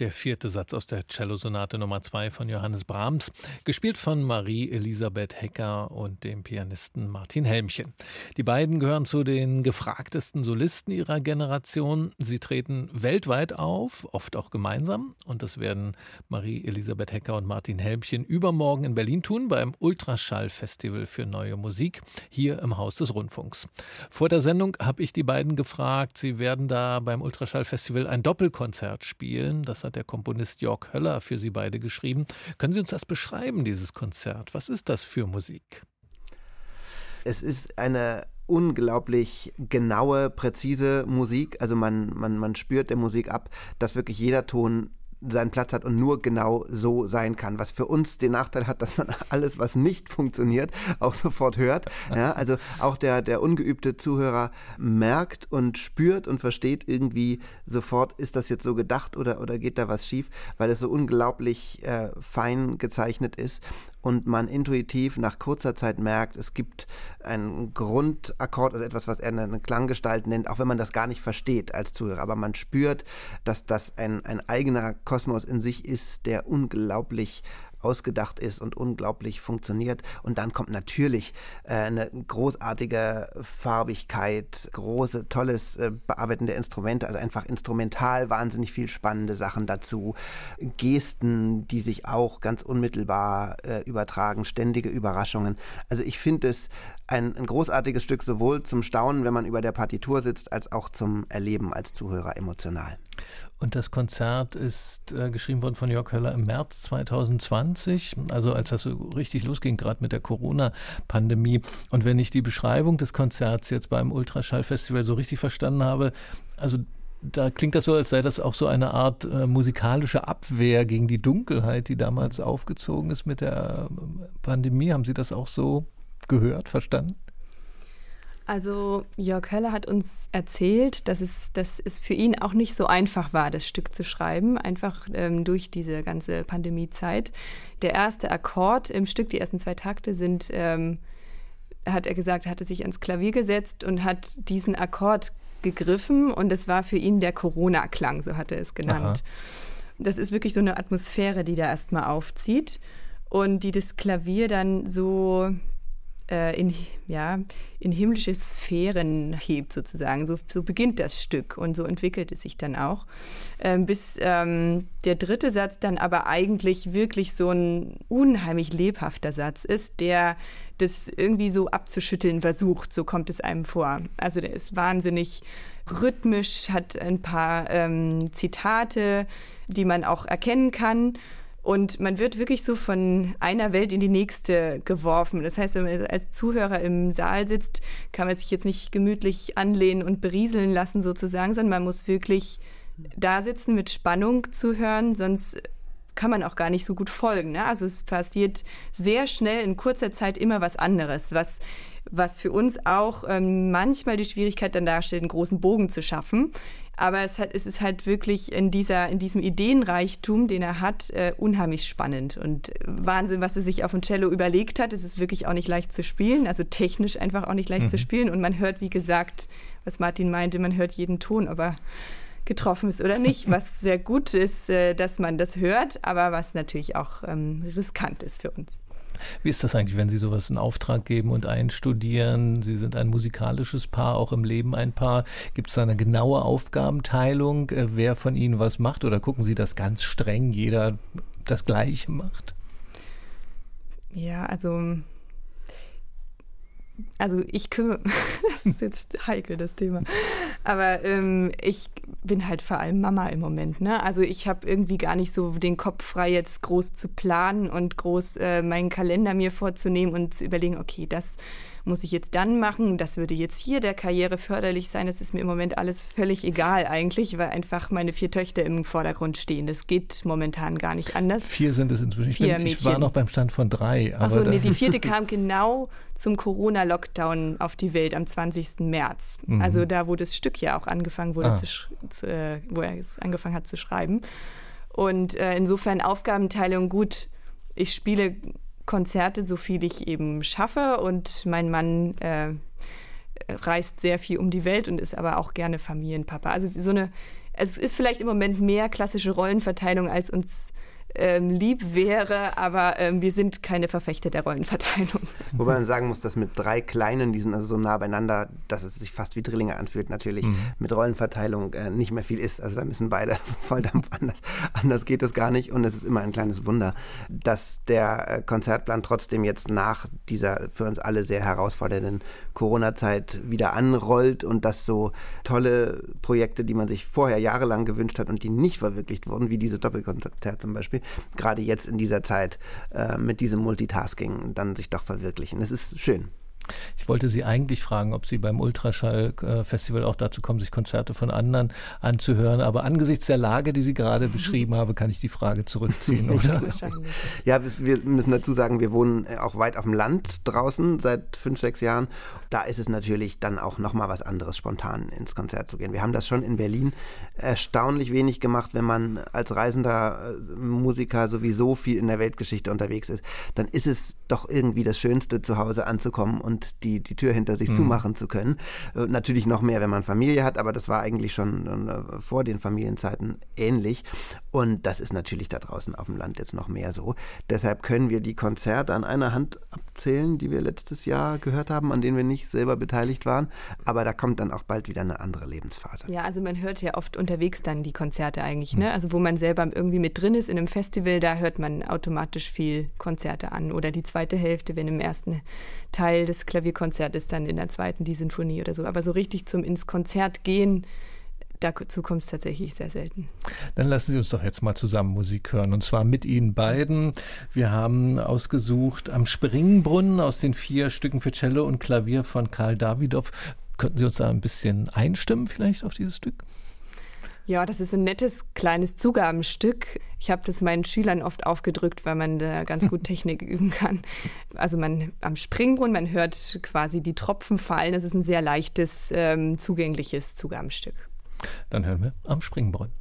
der vierte Satz aus der Cellosonate Nummer 2 von Johannes Brahms, gespielt von Marie-Elisabeth Hecker und dem Pianisten Martin Helmchen. Die beiden gehören zu den gefragtesten Solisten ihrer Generation. Sie treten weltweit auf, oft auch gemeinsam. Und das werden Marie-Elisabeth Hecker und Martin Helmchen übermorgen in Berlin tun beim Ultraschall-Festival für neue Musik hier im Haus des Rundfunks. Vor der Sendung habe ich die beiden gefragt, sie werden da beim Ultraschall-Festival ein Doppelkonzert spielen. Das hat hat der Komponist Jörg Höller für Sie beide geschrieben. Können Sie uns das beschreiben, dieses Konzert? Was ist das für Musik? Es ist eine unglaublich genaue, präzise Musik. Also man, man, man spürt der Musik ab, dass wirklich jeder Ton seinen Platz hat und nur genau so sein kann. Was für uns den Nachteil hat, dass man alles, was nicht funktioniert, auch sofort hört. Ja, also auch der, der ungeübte Zuhörer merkt und spürt und versteht irgendwie sofort, ist das jetzt so gedacht oder, oder geht da was schief, weil es so unglaublich äh, fein gezeichnet ist und man intuitiv nach kurzer Zeit merkt, es gibt einen Grundakkord, also etwas, was er eine Klanggestalt nennt, auch wenn man das gar nicht versteht als Zuhörer. Aber man spürt, dass das ein, ein eigener Kosmos in sich ist, der unglaublich ausgedacht ist und unglaublich funktioniert. Und dann kommt natürlich äh, eine großartige Farbigkeit, große, tolles äh, Bearbeiten der Instrumente, also einfach instrumental wahnsinnig viel spannende Sachen dazu. Gesten, die sich auch ganz unmittelbar äh, übertragen, ständige Überraschungen. Also ich finde es ein, ein, großartiges Stück sowohl zum Staunen, wenn man über der Partitur sitzt, als auch zum Erleben als Zuhörer emotional. Und das Konzert ist äh, geschrieben worden von Jörg Höller im März 2020, also als das so richtig losging, gerade mit der Corona-Pandemie. Und wenn ich die Beschreibung des Konzerts jetzt beim Ultraschallfestival so richtig verstanden habe, also da klingt das so, als sei das auch so eine Art äh, musikalische Abwehr gegen die Dunkelheit, die damals aufgezogen ist mit der äh, Pandemie. Haben Sie das auch so gehört, verstanden? Also Jörg Höller hat uns erzählt, dass es, dass es für ihn auch nicht so einfach war, das Stück zu schreiben, einfach ähm, durch diese ganze Pandemiezeit. Der erste Akkord im Stück, die ersten zwei Takte sind, ähm, hat er gesagt, hat er sich ans Klavier gesetzt und hat diesen Akkord gegriffen und es war für ihn der Corona-Klang, so hat er es genannt. Aha. Das ist wirklich so eine Atmosphäre, die da erstmal aufzieht und die das Klavier dann so äh, in, ja, in himmlische Sphären hebt sozusagen. So, so beginnt das Stück und so entwickelt es sich dann auch. Ähm, bis ähm, der dritte Satz dann aber eigentlich wirklich so ein unheimlich lebhafter Satz ist, der das irgendwie so abzuschütteln versucht, so kommt es einem vor. Also der ist wahnsinnig rhythmisch, hat ein paar ähm, Zitate, die man auch erkennen kann und man wird wirklich so von einer Welt in die nächste geworfen. Das heißt, wenn man als Zuhörer im Saal sitzt, kann man sich jetzt nicht gemütlich anlehnen und berieseln lassen sozusagen, sondern man muss wirklich da sitzen mit Spannung zu hören, sonst kann man auch gar nicht so gut folgen. Ne? Also es passiert sehr schnell in kurzer Zeit immer was anderes, was, was für uns auch ähm, manchmal die Schwierigkeit dann darstellt, einen großen Bogen zu schaffen. Aber es, hat, es ist halt wirklich in, dieser, in diesem Ideenreichtum, den er hat, äh, unheimlich spannend. Und Wahnsinn, was er sich auf dem Cello überlegt hat. Es ist wirklich auch nicht leicht zu spielen, also technisch einfach auch nicht leicht mhm. zu spielen. Und man hört, wie gesagt, was Martin meinte, man hört jeden Ton, aber getroffen ist oder nicht, was sehr gut ist, äh, dass man das hört, aber was natürlich auch ähm, riskant ist für uns. Wie ist das eigentlich, wenn Sie sowas in Auftrag geben und einstudieren? Sie sind ein musikalisches Paar, auch im Leben ein Paar. Gibt es da eine genaue Aufgabenteilung, äh, wer von Ihnen was macht? Oder gucken Sie das ganz streng, jeder das Gleiche macht? Ja, also also ich kümmere, das ist jetzt heikel, das Thema. Aber ähm, ich bin halt vor allem Mama im Moment. Ne? Also ich habe irgendwie gar nicht so den Kopf frei, jetzt groß zu planen und groß äh, meinen Kalender mir vorzunehmen und zu überlegen, okay, das muss ich jetzt dann machen, das würde jetzt hier der Karriere förderlich sein. Das ist mir im Moment alles völlig egal eigentlich, weil einfach meine vier Töchter im Vordergrund stehen. Das geht momentan gar nicht anders. Vier sind es inzwischen. Vier ich, ich war noch beim Stand von drei. Achso, nee, die vierte kam genau zum Corona-Lockdown auf die Welt am 20. März. Mhm. Also da, wo das Stück ja auch angefangen wurde, ah. zu, zu, äh, wo er es angefangen hat zu schreiben. Und äh, insofern Aufgabenteilung gut. Ich spiele Konzerte, so viel ich eben schaffe. Und mein Mann äh, reist sehr viel um die Welt und ist aber auch gerne Familienpapa. Also so eine es ist vielleicht im Moment mehr klassische Rollenverteilung, als uns ähm, lieb wäre, aber ähm, wir sind keine Verfechter der Rollenverteilung. Wobei man sagen muss, dass mit drei Kleinen, die sind also so nah beieinander, dass es sich fast wie Drillinge anfühlt, natürlich mhm. mit Rollenverteilung äh, nicht mehr viel ist. Also da müssen beide Volldampf anders. Anders geht es gar nicht und es ist immer ein kleines Wunder, dass der äh, Konzertplan trotzdem jetzt nach dieser für uns alle sehr herausfordernden Corona-Zeit wieder anrollt und dass so tolle Projekte, die man sich vorher jahrelang gewünscht hat und die nicht verwirklicht wurden, wie dieses Doppelkonzert zum Beispiel, gerade jetzt in dieser Zeit äh, mit diesem Multitasking dann sich doch verwirklichen. Es ist schön. Ich wollte Sie eigentlich fragen, ob Sie beim Ultraschall-Festival auch dazu kommen, sich Konzerte von anderen anzuhören. Aber angesichts der Lage, die Sie gerade beschrieben haben, kann ich die Frage zurückziehen, oder? Ja, wir müssen dazu sagen, wir wohnen auch weit auf dem Land draußen seit fünf, sechs Jahren. Da ist es natürlich dann auch nochmal was anderes, spontan ins Konzert zu gehen. Wir haben das schon in Berlin erstaunlich wenig gemacht, wenn man als reisender äh, Musiker sowieso viel in der Weltgeschichte unterwegs ist. Dann ist es doch irgendwie das Schönste, zu Hause anzukommen und und die, die Tür hinter sich mhm. zumachen zu können. Äh, natürlich noch mehr, wenn man Familie hat, aber das war eigentlich schon äh, vor den Familienzeiten ähnlich. Und das ist natürlich da draußen auf dem Land jetzt noch mehr so. Deshalb können wir die Konzerte an einer Hand abzählen, die wir letztes Jahr gehört haben, an denen wir nicht selber beteiligt waren. Aber da kommt dann auch bald wieder eine andere Lebensphase. Ja, also man hört ja oft unterwegs dann die Konzerte eigentlich. Ne? Also wo man selber irgendwie mit drin ist in einem Festival, da hört man automatisch viel Konzerte an. Oder die zweite Hälfte, wenn im ersten Teil des Klavierkonzert ist dann in der zweiten die Sinfonie oder so. Aber so richtig zum ins Konzert gehen, dazu kommt es tatsächlich sehr selten. Dann lassen Sie uns doch jetzt mal zusammen Musik hören und zwar mit Ihnen beiden. Wir haben ausgesucht am Springbrunnen aus den vier Stücken für Cello und Klavier von Karl Davidow. Könnten Sie uns da ein bisschen einstimmen vielleicht auf dieses Stück? Ja, das ist ein nettes kleines Zugabenstück. Ich habe das meinen Schülern oft aufgedrückt, weil man da ganz gut Technik üben kann. Also man am Springbrunnen, man hört quasi die Tropfen fallen. Das ist ein sehr leichtes, ähm, zugängliches Zugabenstück. Dann hören wir am Springbrunnen.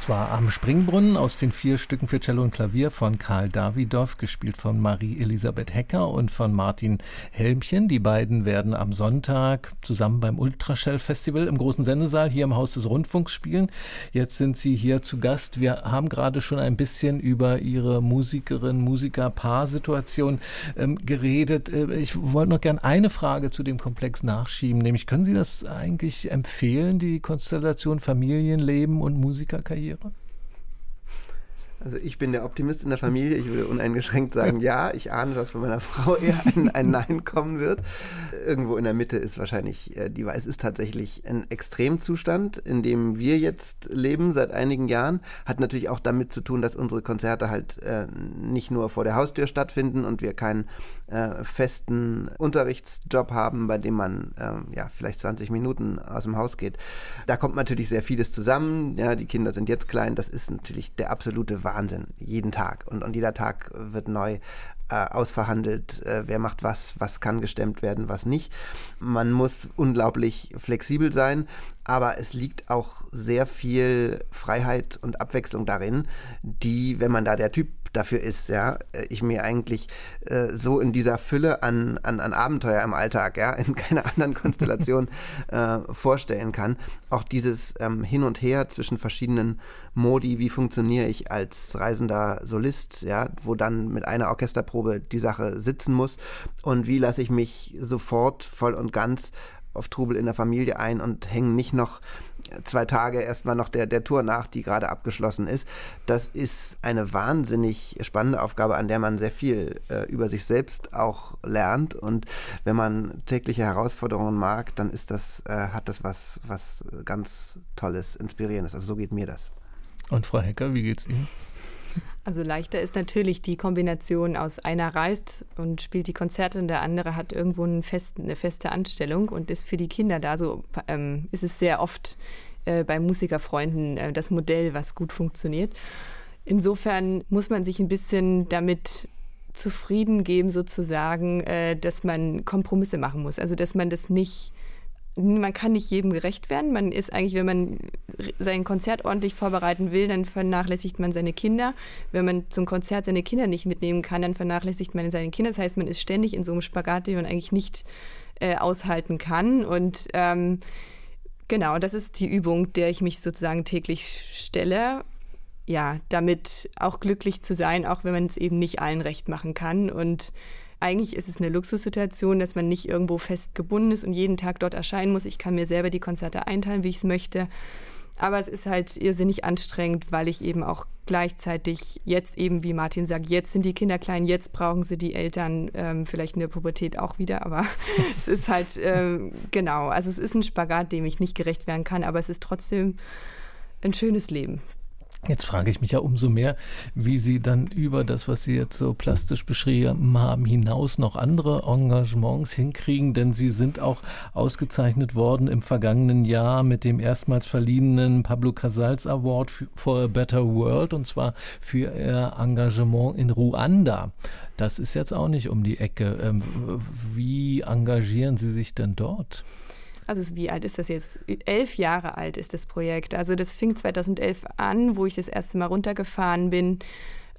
Das war am Springbrunnen aus den vier Stücken für Cello und Klavier von Karl Davidow, gespielt von Marie-Elisabeth Hecker und von Martin Helmchen. Die beiden werden am Sonntag zusammen beim Ultraschall-Festival im großen Sendesaal hier im Haus des Rundfunks spielen. Jetzt sind sie hier zu Gast. Wir haben gerade schon ein bisschen über ihre Musikerin-Musiker-Paar-Situation ähm, geredet. Äh, ich wollte noch gerne eine Frage zu dem Komplex nachschieben, nämlich können Sie das eigentlich empfehlen, die Konstellation Familienleben und Musikerkarriere? Karriere? Also ich bin der Optimist in der Familie. Ich würde uneingeschränkt sagen, ja. Ich ahne, dass bei meiner Frau eher ein, ein Nein kommen wird. Irgendwo in der Mitte ist wahrscheinlich äh, die Es ist tatsächlich ein Extremzustand, in dem wir jetzt leben seit einigen Jahren. Hat natürlich auch damit zu tun, dass unsere Konzerte halt äh, nicht nur vor der Haustür stattfinden und wir keinen äh, festen Unterrichtsjob haben, bei dem man äh, ja vielleicht 20 Minuten aus dem Haus geht. Da kommt natürlich sehr vieles zusammen. Ja, die Kinder sind jetzt klein. Das ist natürlich der absolute Wahnsinn, jeden Tag. Und, und jeder Tag wird neu äh, ausverhandelt, äh, wer macht was, was kann gestemmt werden, was nicht. Man muss unglaublich flexibel sein, aber es liegt auch sehr viel Freiheit und Abwechslung darin, die, wenn man da der Typ dafür ist, ja, äh, ich mir eigentlich äh, so in dieser Fülle an, an, an Abenteuer im Alltag, ja, in keiner anderen Konstellation äh, vorstellen kann. Auch dieses ähm, Hin und Her zwischen verschiedenen Modi, wie funktioniere ich als reisender Solist, ja, wo dann mit einer Orchesterprobe die Sache sitzen muss und wie lasse ich mich sofort voll und ganz auf Trubel in der Familie ein und hängen nicht noch zwei Tage erstmal noch der, der Tour nach, die gerade abgeschlossen ist. Das ist eine wahnsinnig spannende Aufgabe, an der man sehr viel äh, über sich selbst auch lernt. Und wenn man tägliche Herausforderungen mag, dann ist das, äh, hat das was, was ganz Tolles, Inspirierendes. Also so geht mir das. Und Frau Hecker, wie geht's Ihnen? Also leichter ist natürlich die Kombination aus einer reist und spielt die Konzerte und der andere hat irgendwo einen festen, eine feste Anstellung und ist für die Kinder da. So ähm, ist es sehr oft äh, bei Musikerfreunden äh, das Modell, was gut funktioniert. Insofern muss man sich ein bisschen damit zufrieden geben, sozusagen, äh, dass man Kompromisse machen muss. Also dass man das nicht man kann nicht jedem gerecht werden. Man ist eigentlich, wenn man sein Konzert ordentlich vorbereiten will, dann vernachlässigt man seine Kinder. Wenn man zum Konzert seine Kinder nicht mitnehmen kann, dann vernachlässigt man seine Kinder. Das heißt, man ist ständig in so einem Spagat, den man eigentlich nicht äh, aushalten kann. Und ähm, genau, das ist die Übung, der ich mich sozusagen täglich stelle. Ja, damit auch glücklich zu sein, auch wenn man es eben nicht allen recht machen kann. Und eigentlich ist es eine Luxussituation, dass man nicht irgendwo fest gebunden ist und jeden Tag dort erscheinen muss. Ich kann mir selber die Konzerte einteilen, wie ich es möchte. Aber es ist halt irrsinnig anstrengend, weil ich eben auch gleichzeitig jetzt eben, wie Martin sagt, jetzt sind die Kinder klein, jetzt brauchen sie die Eltern ähm, vielleicht in der Pubertät auch wieder. Aber es ist halt, ähm, genau, also es ist ein Spagat, dem ich nicht gerecht werden kann, aber es ist trotzdem ein schönes Leben. Jetzt frage ich mich ja umso mehr, wie Sie dann über das, was Sie jetzt so plastisch beschrieben haben, hinaus noch andere Engagements hinkriegen, denn Sie sind auch ausgezeichnet worden im vergangenen Jahr mit dem erstmals verliehenen Pablo Casals Award for a Better World und zwar für Ihr Engagement in Ruanda. Das ist jetzt auch nicht um die Ecke. Ähm, wie engagieren Sie sich denn dort? Also wie alt ist das jetzt? Elf Jahre alt ist das Projekt. Also das fing 2011 an, wo ich das erste Mal runtergefahren bin,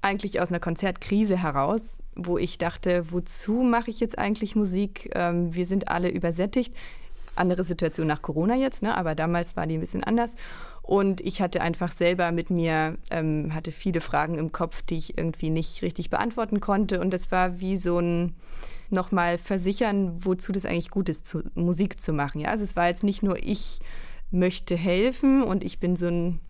eigentlich aus einer Konzertkrise heraus, wo ich dachte, wozu mache ich jetzt eigentlich Musik? Ähm, wir sind alle übersättigt. Andere Situation nach Corona jetzt, ne? aber damals war die ein bisschen anders. Und ich hatte einfach selber mit mir, ähm, hatte viele Fragen im Kopf, die ich irgendwie nicht richtig beantworten konnte. Und das war wie so ein nochmal versichern, wozu das eigentlich gut ist, zu, Musik zu machen. Ja? Also es war jetzt nicht nur ich möchte helfen und ich bin so ein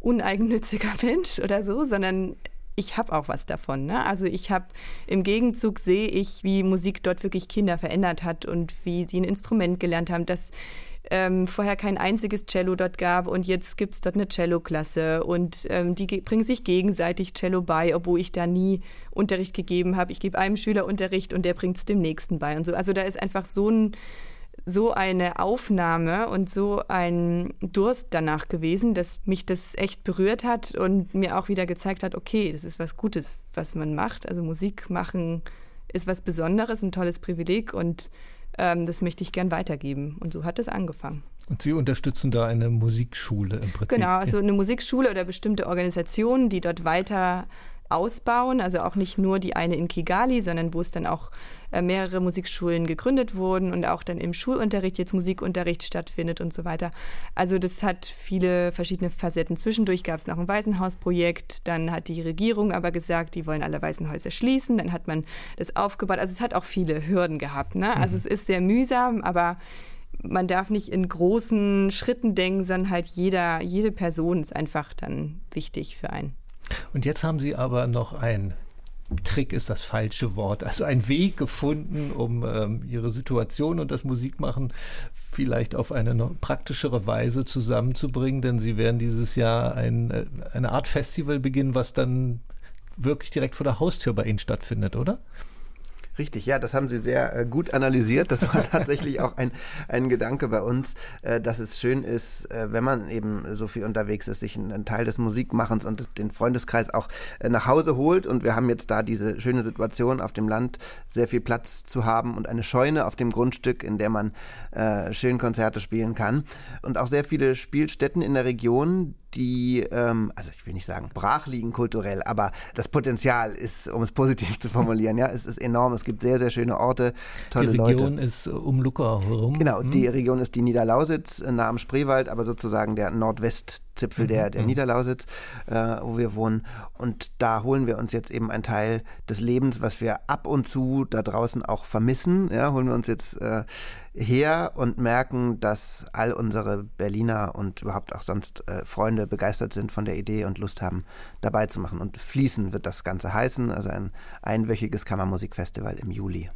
uneigennütziger Mensch oder so, sondern ich habe auch was davon. Ne? Also ich habe im Gegenzug sehe ich, wie Musik dort wirklich Kinder verändert hat und wie sie ein Instrument gelernt haben, dass ähm, vorher kein einziges Cello dort gab und jetzt gibt es dort eine Cello-Klasse und ähm, die bringen sich gegenseitig Cello bei, obwohl ich da nie Unterricht gegeben habe. Ich gebe einem Schüler Unterricht und der bringt es dem nächsten bei und so. Also da ist einfach so ein so eine Aufnahme und so ein Durst danach gewesen, dass mich das echt berührt hat und mir auch wieder gezeigt hat, okay, das ist was Gutes, was man macht. Also Musik machen ist was Besonderes, ein tolles Privileg und ähm, das möchte ich gern weitergeben. Und so hat es angefangen. Und Sie unterstützen da eine Musikschule im Prinzip? Genau, also eine Musikschule oder bestimmte Organisationen, die dort weiter ausbauen. Also auch nicht nur die eine in Kigali, sondern wo es dann auch äh, mehrere Musikschulen gegründet wurden und auch dann im Schulunterricht jetzt Musikunterricht stattfindet und so weiter. Also das hat viele verschiedene Facetten. Zwischendurch gab es noch ein Waisenhausprojekt, dann hat die Regierung aber gesagt, die wollen alle Waisenhäuser schließen, dann hat man das aufgebaut. Also es hat auch viele Hürden gehabt. Ne? Also mhm. es ist sehr mühsam, aber man darf nicht in großen Schritten denken, sondern halt jeder, jede Person ist einfach dann wichtig für einen. Und jetzt haben Sie aber noch ein Trick ist das falsche Wort. Also einen Weg gefunden, um ähm, ihre Situation und das Musikmachen vielleicht auf eine noch praktischere Weise zusammenzubringen, denn sie werden dieses Jahr ein, äh, eine Art Festival beginnen, was dann wirklich direkt vor der Haustür bei Ihnen stattfindet, oder? Richtig, ja, das haben Sie sehr äh, gut analysiert. Das war tatsächlich auch ein, ein Gedanke bei uns, äh, dass es schön ist, äh, wenn man eben so viel unterwegs ist, sich einen, Teil des Musikmachens und den Freundeskreis auch nach Hause holt. Und wir haben jetzt da diese schöne Situation auf dem Land, sehr viel Platz zu haben und eine Scheune auf dem Grundstück, in der man schön Konzerte spielen kann. Und auch sehr viele Spielstätten in der Region, die, ähm, also ich will nicht sagen brach liegen kulturell, aber das Potenzial ist, um es positiv zu formulieren, ja, es ist enorm. Es gibt sehr, sehr schöne Orte, tolle Leute. Die Region Leute. ist um Luckau herum. Genau, hm. die Region ist die Niederlausitz, nah am Spreewald, aber sozusagen der Nordwestzipfel mhm. der, der mhm. Niederlausitz, äh, wo wir wohnen. Und da holen wir uns jetzt eben einen Teil des Lebens, was wir ab und zu da draußen auch vermissen. Ja, holen wir uns jetzt äh, her und merken, dass all unsere Berliner und überhaupt auch sonst äh, Freunde begeistert sind von der Idee und Lust haben, dabei zu machen. Und Fließen wird das Ganze heißen, also ein einwöchiges Kammermusikfestival im Juli.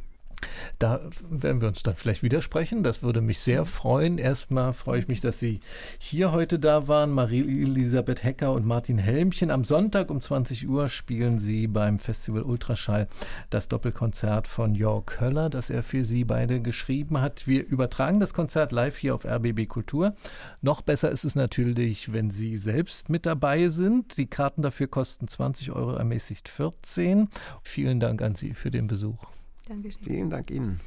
Da werden wir uns dann vielleicht widersprechen. Das würde mich sehr freuen. Erstmal freue ich mich, dass Sie hier heute da waren. Marie-Elisabeth Hecker und Martin Helmchen. Am Sonntag um 20 Uhr spielen Sie beim Festival Ultraschall das Doppelkonzert von Jörg Höller, das er für Sie beide geschrieben hat. Wir übertragen das Konzert live hier auf RBB Kultur. Noch besser ist es natürlich, wenn Sie selbst mit dabei sind. Die Karten dafür kosten 20 Euro, ermäßigt 14. Vielen Dank an Sie für den Besuch. Dankeschön. Vielen Dank Ihnen.